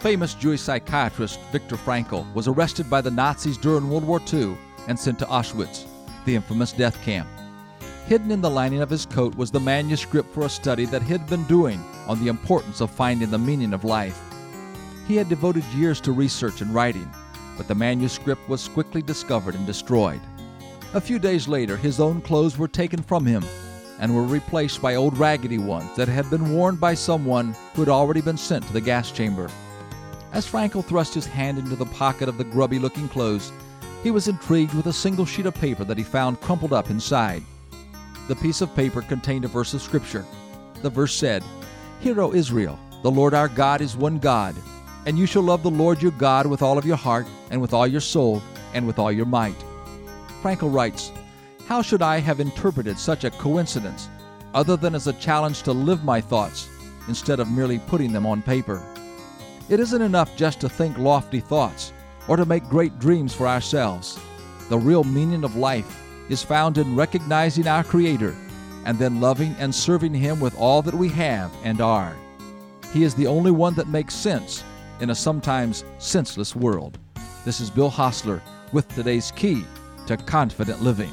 famous Jewish psychiatrist Viktor Frankl was arrested by the Nazis during World War II and sent to Auschwitz, the infamous death camp. Hidden in the lining of his coat was the manuscript for a study that he had been doing on the importance of finding the meaning of life. He had devoted years to research and writing, but the manuscript was quickly discovered and destroyed. A few days later, his own clothes were taken from him and were replaced by old raggedy ones that had been worn by someone who had already been sent to the gas chamber. As Frankl thrust his hand into the pocket of the grubby looking clothes, he was intrigued with a single sheet of paper that he found crumpled up inside. The piece of paper contained a verse of Scripture. The verse said, Hear, O Israel, the Lord our God is one God, and you shall love the Lord your God with all of your heart, and with all your soul, and with all your might. Frankl writes, How should I have interpreted such a coincidence other than as a challenge to live my thoughts instead of merely putting them on paper? It isn't enough just to think lofty thoughts or to make great dreams for ourselves. The real meaning of life is found in recognizing our Creator and then loving and serving Him with all that we have and are. He is the only one that makes sense in a sometimes senseless world. This is Bill Hostler with today's key to confident living.